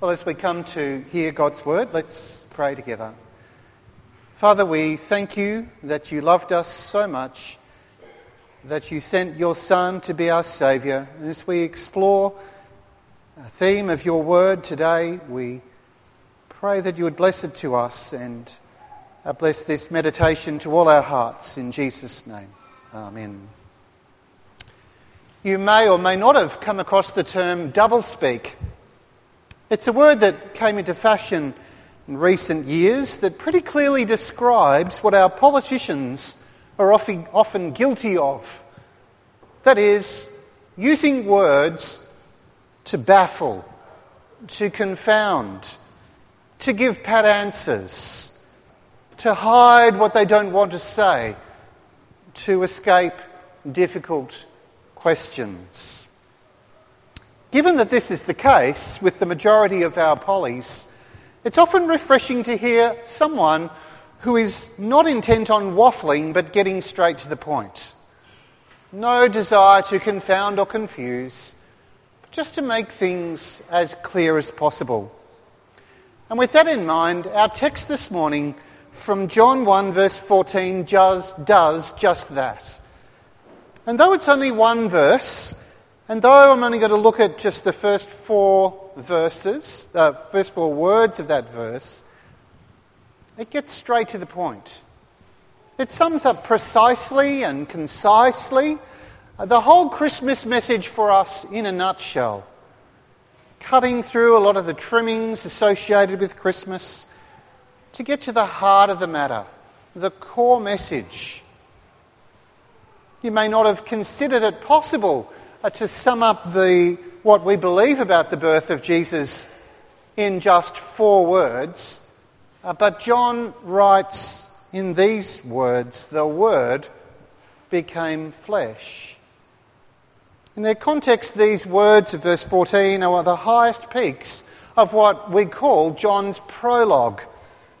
Well, as we come to hear God's word, let's pray together. Father, we thank you that you loved us so much, that you sent your Son to be our Saviour. And as we explore the theme of your word today, we pray that you would bless it to us and uh, bless this meditation to all our hearts in Jesus' name. Amen. You may or may not have come across the term doublespeak. It's a word that came into fashion in recent years that pretty clearly describes what our politicians are often, often guilty of. That is, using words to baffle, to confound, to give pat answers, to hide what they don't want to say, to escape difficult questions. Given that this is the case with the majority of our pollies, it's often refreshing to hear someone who is not intent on waffling but getting straight to the point. No desire to confound or confuse, just to make things as clear as possible. And with that in mind, our text this morning from John 1 verse 14 just, does just that. And though it's only one verse, and though I'm only going to look at just the first four verses, uh, first four words of that verse, it gets straight to the point. It sums up precisely and concisely the whole Christmas message for us in a nutshell. Cutting through a lot of the trimmings associated with Christmas to get to the heart of the matter, the core message. You may not have considered it possible to sum up the, what we believe about the birth of Jesus in just four words, uh, but John writes in these words, the Word became flesh. In their context, these words of verse 14 are the highest peaks of what we call John's prologue.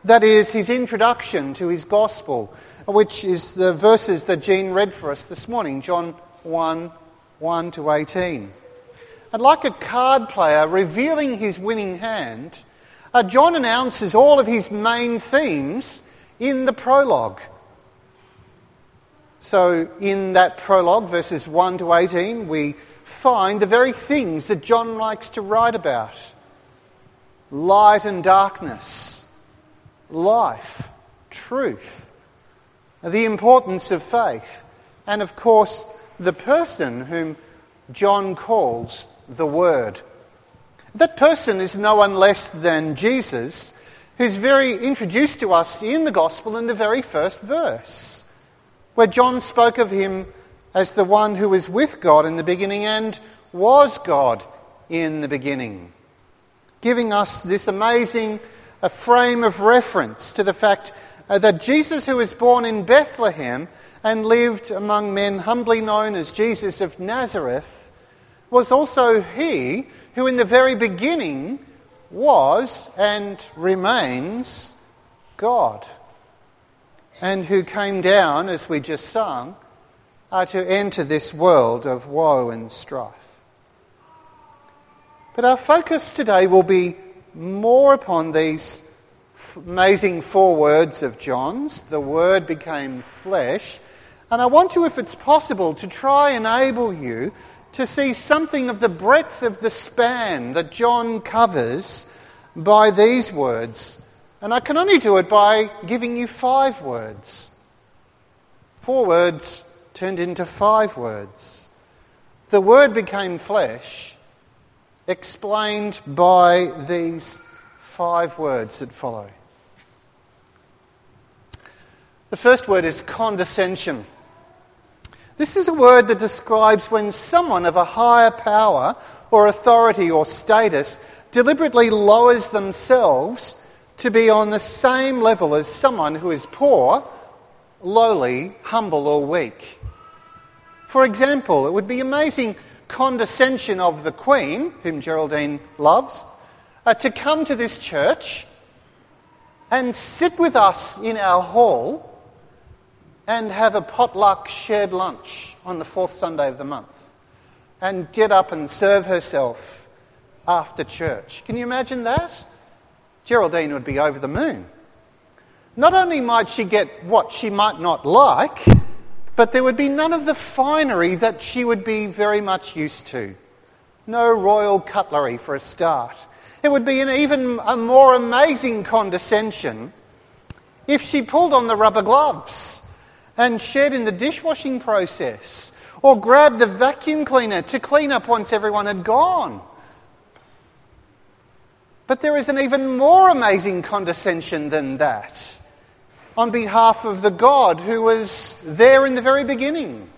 That is his introduction to his gospel, which is the verses that Jean read for us this morning, John 1 1 to 18. And like a card player revealing his winning hand, uh, John announces all of his main themes in the prologue. So, in that prologue, verses 1 to 18, we find the very things that John likes to write about. Light and darkness, life, truth, the importance of faith, and of course, the person whom John calls the Word. That person is no one less than Jesus, who's very introduced to us in the Gospel in the very first verse, where John spoke of him as the one who was with God in the beginning and was God in the beginning, giving us this amazing frame of reference to the fact uh, that Jesus, who was born in Bethlehem, and lived among men humbly known as Jesus of Nazareth, was also he who in the very beginning was and remains God, and who came down, as we just sung, uh, to enter this world of woe and strife. But our focus today will be more upon these amazing four words of John's. The Word became flesh. And I want to, if it's possible, to try and enable you to see something of the breadth of the span that John covers by these words. And I can only do it by giving you five words. Four words turned into five words. The Word became flesh, explained by these five words that follow. The first word is condescension. This is a word that describes when someone of a higher power or authority or status deliberately lowers themselves to be on the same level as someone who is poor, lowly, humble, or weak. For example, it would be amazing condescension of the Queen, whom Geraldine loves, uh, to come to this church and sit with us in our hall and have a potluck shared lunch on the fourth Sunday of the month and get up and serve herself after church. Can you imagine that? Geraldine would be over the moon. Not only might she get what she might not like, but there would be none of the finery that she would be very much used to. No royal cutlery for a start. It would be an even a more amazing condescension if she pulled on the rubber gloves and shed in the dishwashing process or grab the vacuum cleaner to clean up once everyone had gone. But there is an even more amazing condescension than that on behalf of the God who was there in the very beginning.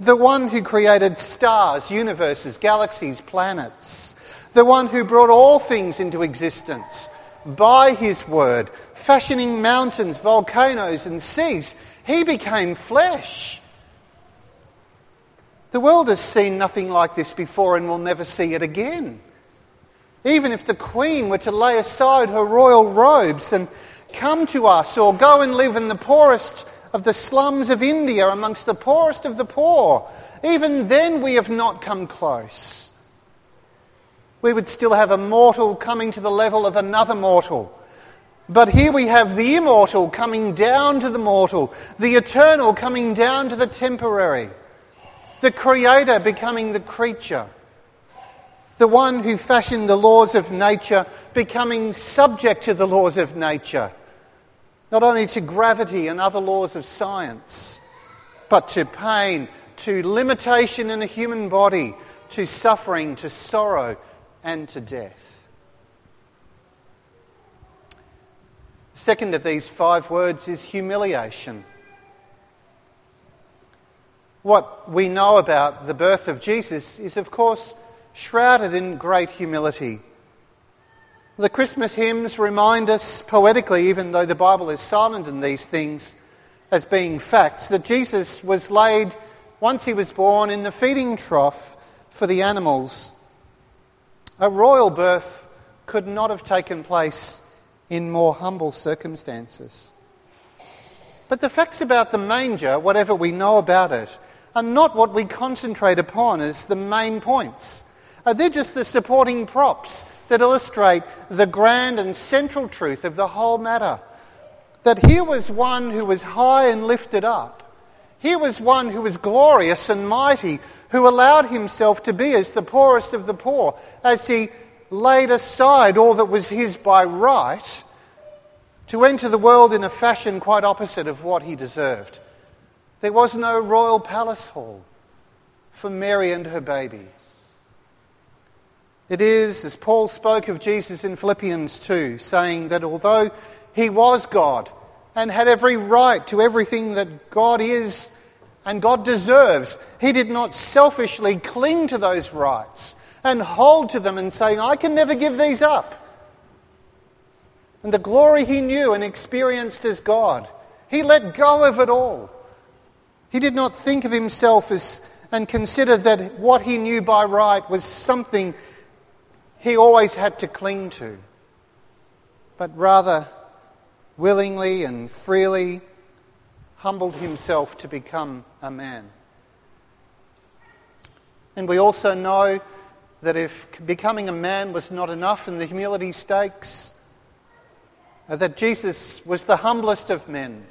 The one who created stars, universes, galaxies, planets. The one who brought all things into existence by his word, fashioning mountains, volcanoes, and seas. He became flesh. The world has seen nothing like this before and will never see it again. Even if the Queen were to lay aside her royal robes and come to us or go and live in the poorest of the slums of India amongst the poorest of the poor, even then we have not come close. We would still have a mortal coming to the level of another mortal. But here we have the immortal coming down to the mortal, the eternal coming down to the temporary, the creator becoming the creature, the one who fashioned the laws of nature becoming subject to the laws of nature, not only to gravity and other laws of science, but to pain, to limitation in a human body, to suffering, to sorrow, and to death. Second of these five words is humiliation. What we know about the birth of Jesus is, of course, shrouded in great humility. The Christmas hymns remind us poetically, even though the Bible is silent in these things as being facts, that Jesus was laid, once he was born, in the feeding trough for the animals. A royal birth could not have taken place in more humble circumstances. But the facts about the manger, whatever we know about it, are not what we concentrate upon as the main points. Uh, they're just the supporting props that illustrate the grand and central truth of the whole matter. That here was one who was high and lifted up. Here was one who was glorious and mighty, who allowed himself to be as the poorest of the poor, as he laid aside all that was his by right to enter the world in a fashion quite opposite of what he deserved. There was no royal palace hall for Mary and her baby. It is, as Paul spoke of Jesus in Philippians 2, saying that although he was God and had every right to everything that God is and God deserves, he did not selfishly cling to those rights and hold to them and saying, I can never give these up. And the glory he knew and experienced as God, he let go of it all. He did not think of himself as and consider that what he knew by right was something he always had to cling to, but rather willingly and freely humbled himself to become a man. And we also know that if becoming a man was not enough in the humility stakes, uh, that Jesus was the humblest of men,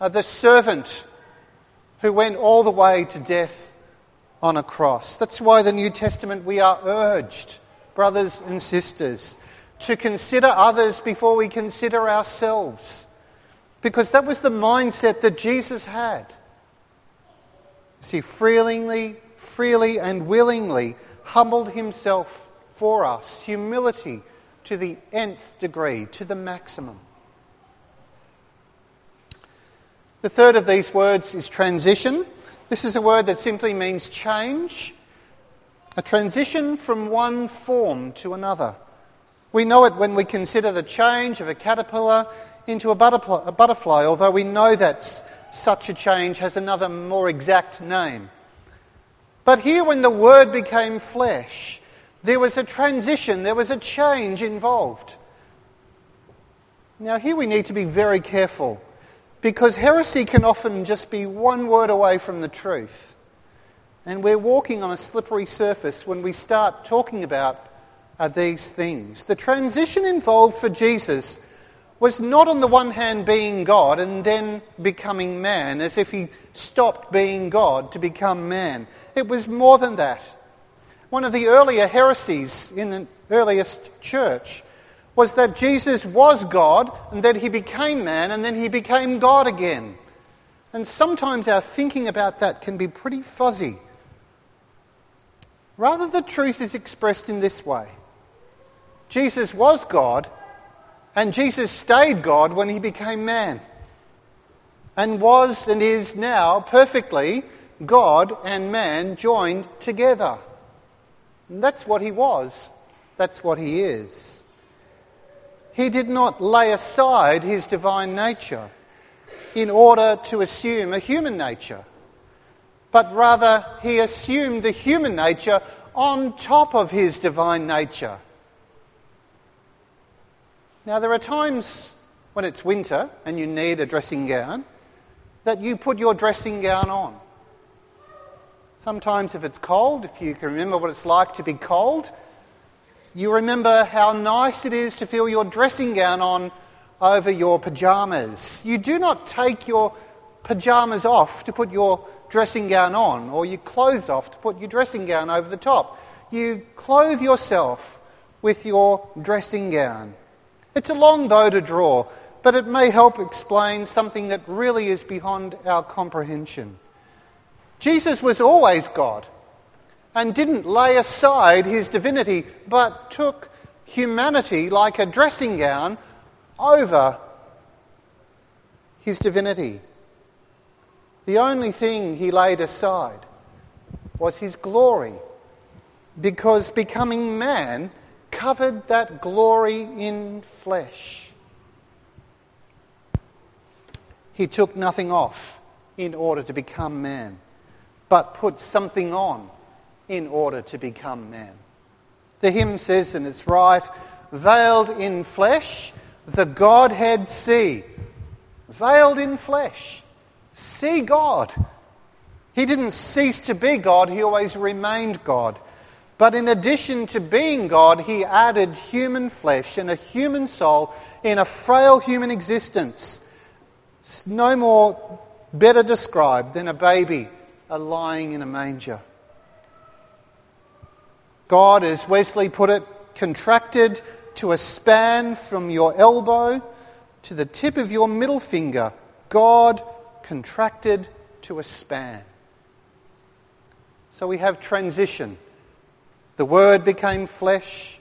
uh, the servant who went all the way to death on a cross. That's why the New Testament we are urged brothers and sisters, to consider others before we consider ourselves. Because that was the mindset that Jesus had. See, freely, freely and willingly humbled himself for us. Humility to the nth degree, to the maximum. The third of these words is transition. This is a word that simply means change a transition from one form to another. We know it when we consider the change of a caterpillar into a butterfly, although we know that such a change has another more exact name. But here, when the Word became flesh, there was a transition, there was a change involved. Now, here we need to be very careful because heresy can often just be one word away from the truth. And we're walking on a slippery surface when we start talking about uh, these things. The transition involved for Jesus was not on the one hand being God and then becoming man, as if he stopped being God to become man. It was more than that. One of the earlier heresies in the earliest church was that Jesus was God and that he became man and then he became God again. And sometimes our thinking about that can be pretty fuzzy. Rather, the truth is expressed in this way Jesus was God and Jesus stayed God when he became man. And was and is now perfectly God and man joined together. And that's what he was. That's what he is. He did not lay aside his divine nature in order to assume a human nature, but rather he assumed the human nature on top of his divine nature. Now, there are times when it's winter and you need a dressing gown that you put your dressing gown on. Sometimes, if it's cold, if you can remember what it's like to be cold, you remember how nice it is to feel your dressing gown on over your pajamas. You do not take your pajamas off to put your dressing gown on, or your clothes off to put your dressing gown over the top. You clothe yourself with your dressing gown. It's a long bow to draw, but it may help explain something that really is beyond our comprehension. Jesus was always God and didn't lay aside his divinity, but took humanity like a dressing gown over his divinity. The only thing he laid aside was his glory, because becoming man covered that glory in flesh. He took nothing off in order to become man, but put something on in order to become man. The hymn says, and it's right, veiled in flesh, the Godhead see. Veiled in flesh. See God. He didn't cease to be God, he always remained God. But in addition to being God, he added human flesh and a human soul in a frail human existence. It's no more better described than a baby lying in a manger. God, as Wesley put it, contracted to a span from your elbow to the tip of your middle finger. God contracted to a span. So we have transition the Word became flesh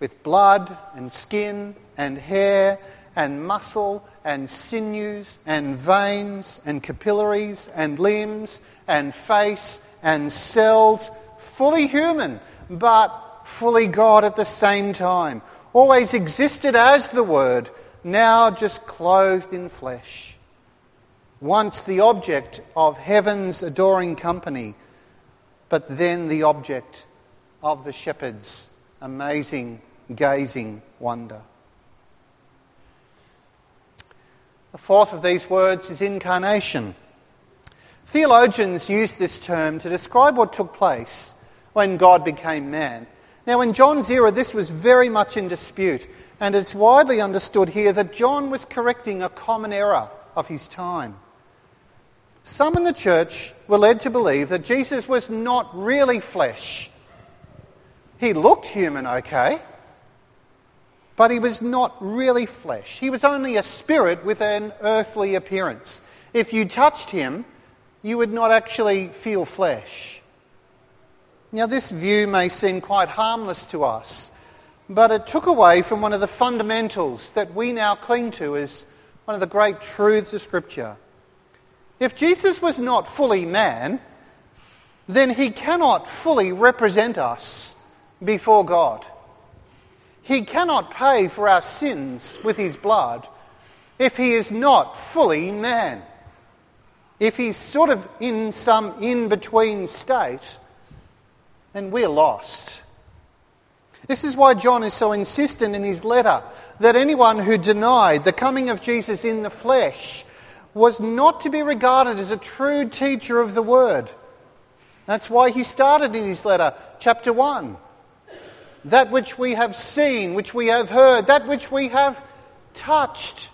with blood and skin and hair and muscle and sinews and veins and capillaries and limbs and face and cells, fully human, but fully God at the same time. Always existed as the Word, now just clothed in flesh. Once the object of heaven's adoring company, but then the object of the shepherd's amazing gazing wonder. The fourth of these words is incarnation. Theologians use this term to describe what took place when God became man. Now, in John's era, this was very much in dispute, and it's widely understood here that John was correcting a common error of his time. Some in the church were led to believe that Jesus was not really flesh, he looked human, okay, but he was not really flesh. He was only a spirit with an earthly appearance. If you touched him, you would not actually feel flesh. Now, this view may seem quite harmless to us, but it took away from one of the fundamentals that we now cling to as one of the great truths of Scripture. If Jesus was not fully man, then he cannot fully represent us before God. He cannot pay for our sins with his blood if he is not fully man. If he's sort of in some in between state, then we're lost. This is why John is so insistent in his letter that anyone who denied the coming of Jesus in the flesh was not to be regarded as a true teacher of the word. That's why he started in his letter, chapter 1. That which we have seen, which we have heard, that which we have touched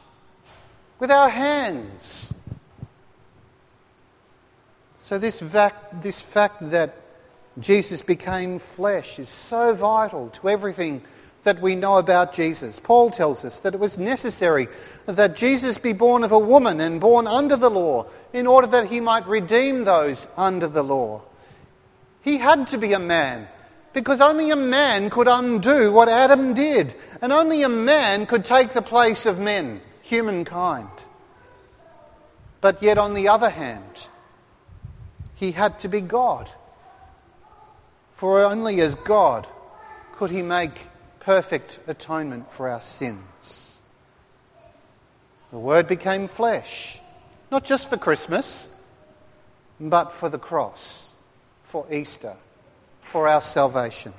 with our hands. So, this fact, this fact that Jesus became flesh is so vital to everything that we know about Jesus. Paul tells us that it was necessary that Jesus be born of a woman and born under the law in order that he might redeem those under the law. He had to be a man because only a man could undo what Adam did, and only a man could take the place of men, humankind. But yet, on the other hand, he had to be God. For only as God could he make perfect atonement for our sins. The Word became flesh, not just for Christmas, but for the cross, for Easter, for our salvation.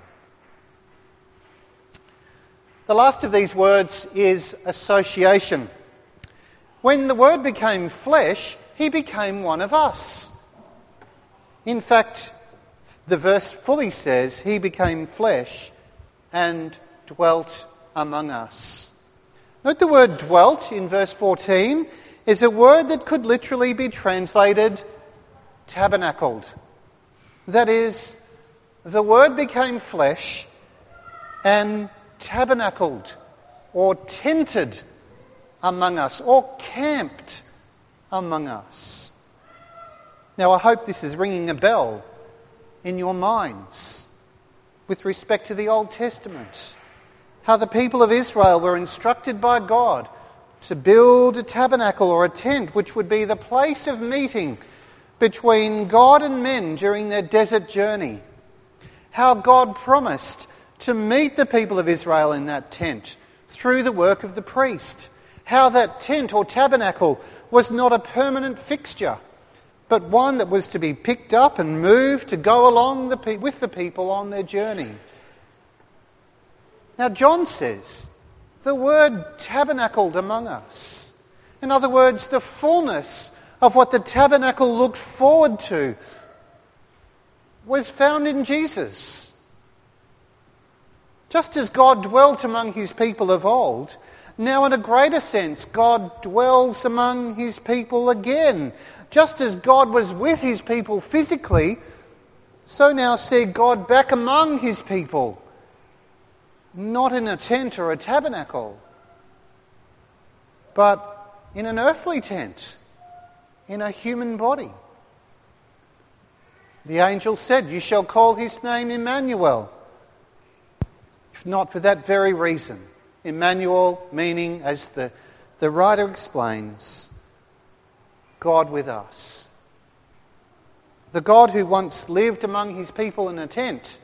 The last of these words is association. When the Word became flesh, He became one of us. In fact, the verse fully says, He became flesh and dwelt among us. Note the word dwelt in verse 14 is a word that could literally be translated tabernacled. That is, the word became flesh and tabernacled or tented among us or camped among us. Now, I hope this is ringing a bell in your minds with respect to the Old Testament how the people of Israel were instructed by God to build a tabernacle or a tent, which would be the place of meeting between God and men during their desert journey. How God promised to meet the people of Israel in that tent through the work of the priest. How that tent or tabernacle was not a permanent fixture, but one that was to be picked up and moved to go along the, with the people on their journey. Now, John says the word tabernacled among us. In other words, the fullness of what the tabernacle looked forward to was found in Jesus. Just as God dwelt among his people of old, now in a greater sense, God dwells among his people again. Just as God was with his people physically, so now see God back among his people not in a tent or a tabernacle, but in an earthly tent, in a human body. The angel said, You shall call his name Emmanuel. If not for that very reason. Emmanuel meaning, as the, the writer explains, God with us. The God who once lived among his people in a tent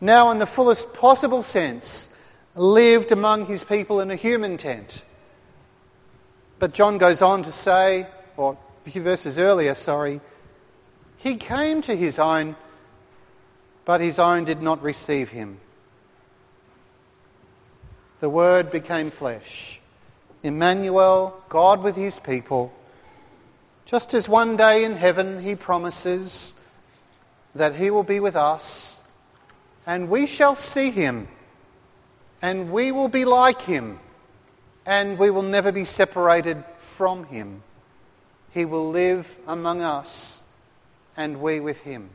now in the fullest possible sense, lived among his people in a human tent. But John goes on to say, or a few verses earlier, sorry, he came to his own, but his own did not receive him. The Word became flesh. Emmanuel, God with his people, just as one day in heaven he promises that he will be with us and we shall see him, and we will be like him, and we will never be separated from him. He will live among us, and we with him.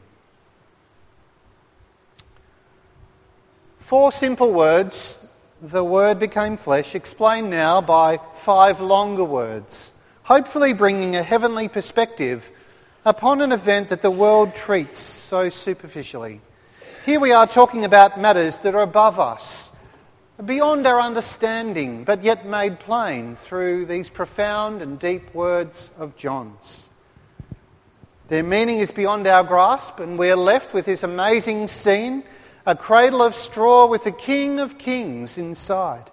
Four simple words, the Word became flesh, explained now by five longer words, hopefully bringing a heavenly perspective upon an event that the world treats so superficially. Here we are talking about matters that are above us, beyond our understanding, but yet made plain through these profound and deep words of John's. Their meaning is beyond our grasp, and we're left with this amazing scene a cradle of straw with the King of Kings inside.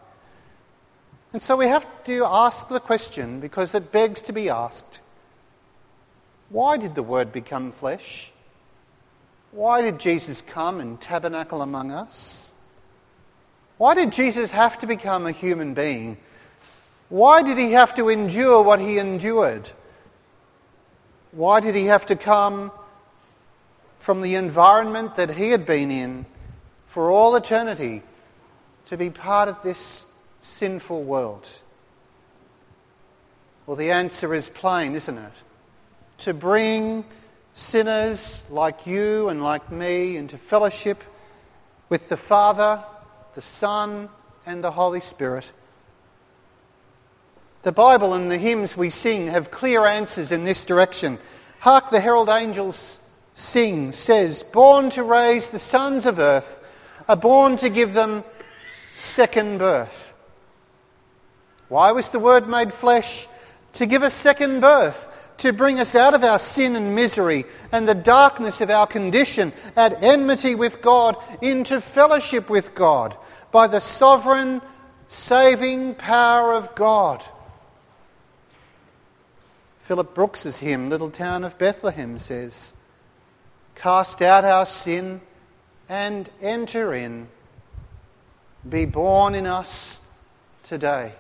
And so we have to ask the question, because it begs to be asked why did the Word become flesh? Why did Jesus come and tabernacle among us? Why did Jesus have to become a human being? Why did he have to endure what he endured? Why did he have to come from the environment that he had been in for all eternity to be part of this sinful world? Well, the answer is plain, isn't it? To bring sinners like you and like me into fellowship with the Father, the Son, and the Holy Spirit. The Bible and the hymns we sing have clear answers in this direction. Hark the herald angels sing, says, Born to raise the sons of earth, are born to give them second birth. Why was the Word made flesh? To give us second birth to bring us out of our sin and misery and the darkness of our condition at enmity with God into fellowship with God by the sovereign saving power of God. Philip Brooks's hymn, Little Town of Bethlehem, says, Cast out our sin and enter in. Be born in us today.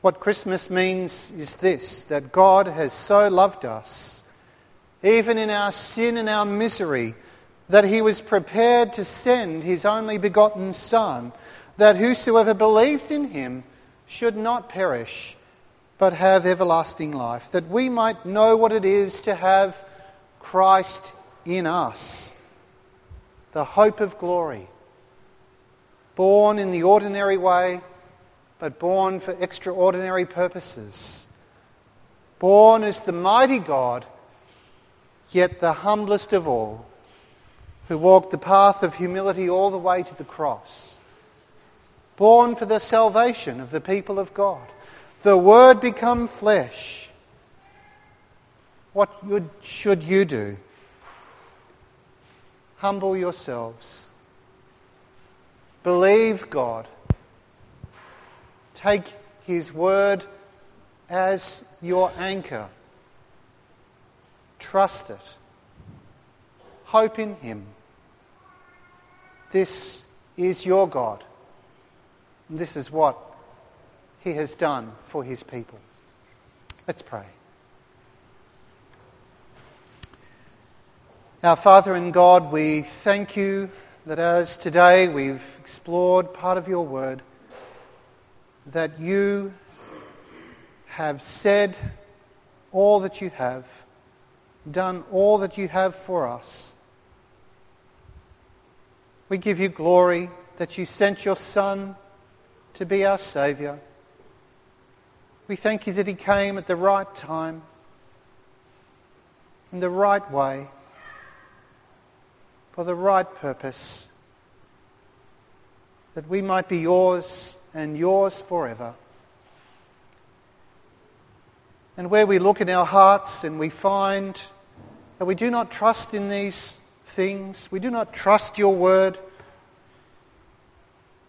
What Christmas means is this that God has so loved us, even in our sin and our misery, that he was prepared to send his only begotten Son, that whosoever believes in him should not perish, but have everlasting life, that we might know what it is to have Christ in us, the hope of glory, born in the ordinary way but born for extraordinary purposes. Born as the mighty God, yet the humblest of all, who walked the path of humility all the way to the cross. Born for the salvation of the people of God. The Word become flesh. What should you do? Humble yourselves. Believe God Take His word as your anchor. Trust it. Hope in Him. This is your God. And this is what He has done for His people. Let's pray. Our Father in God, we thank you that as today we've explored part of your word, that you have said all that you have, done all that you have for us. We give you glory that you sent your Son to be our Saviour. We thank you that He came at the right time, in the right way, for the right purpose, that we might be yours and yours forever. And where we look in our hearts and we find that we do not trust in these things, we do not trust your word,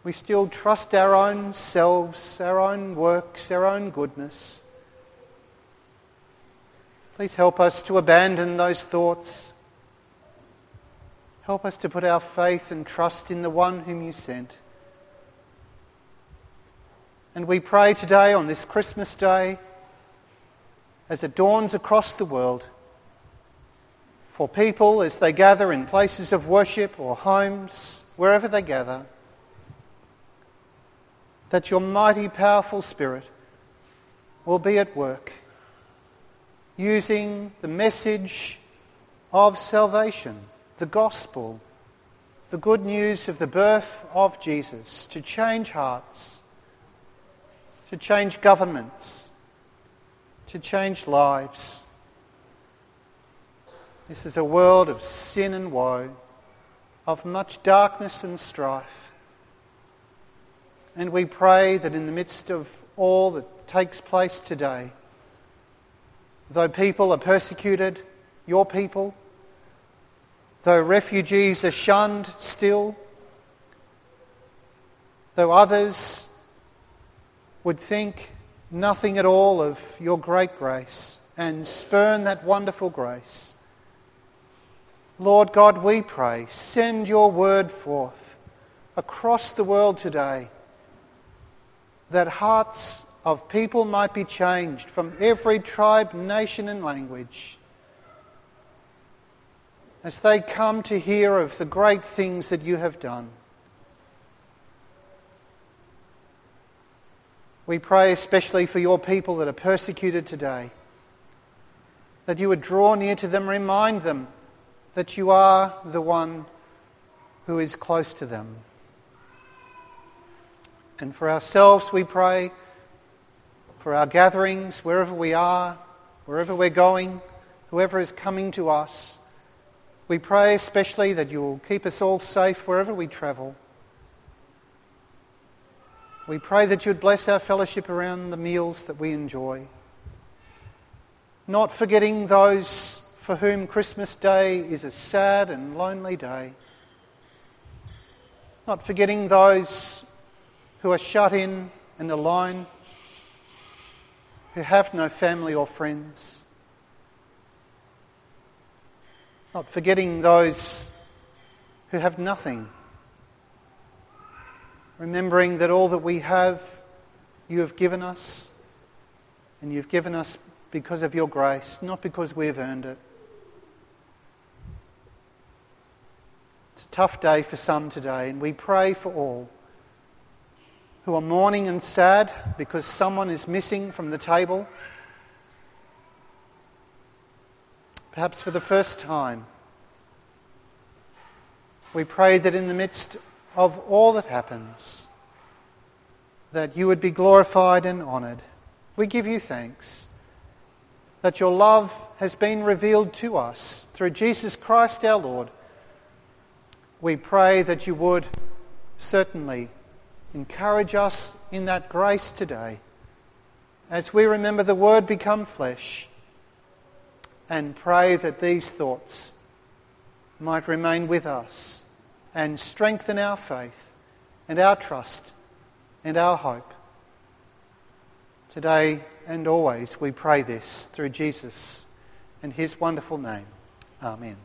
we still trust our own selves, our own works, our own goodness. Please help us to abandon those thoughts. Help us to put our faith and trust in the one whom you sent. And we pray today on this Christmas day, as it dawns across the world, for people as they gather in places of worship or homes, wherever they gather, that your mighty, powerful Spirit will be at work, using the message of salvation, the gospel, the good news of the birth of Jesus to change hearts to change governments, to change lives. This is a world of sin and woe, of much darkness and strife. And we pray that in the midst of all that takes place today, though people are persecuted, your people, though refugees are shunned still, though others would think nothing at all of your great grace and spurn that wonderful grace. Lord God, we pray, send your word forth across the world today that hearts of people might be changed from every tribe, nation, and language. as they come to hear of the great things that you have done. We pray especially for your people that are persecuted today, that you would draw near to them, remind them that you are the one who is close to them. And for ourselves, we pray for our gatherings, wherever we are, wherever we're going, whoever is coming to us. We pray especially that you will keep us all safe wherever we travel. We pray that you would bless our fellowship around the meals that we enjoy. Not forgetting those for whom Christmas Day is a sad and lonely day. Not forgetting those who are shut in and alone who have no family or friends. Not forgetting those who have nothing. Remembering that all that we have, you have given us, and you've given us because of your grace, not because we've earned it. It's a tough day for some today, and we pray for all who are mourning and sad because someone is missing from the table, perhaps for the first time. We pray that in the midst of all that happens, that you would be glorified and honoured. We give you thanks that your love has been revealed to us through Jesus Christ our Lord. We pray that you would certainly encourage us in that grace today as we remember the Word become flesh and pray that these thoughts might remain with us and strengthen our faith and our trust and our hope. Today and always we pray this through Jesus and his wonderful name. Amen.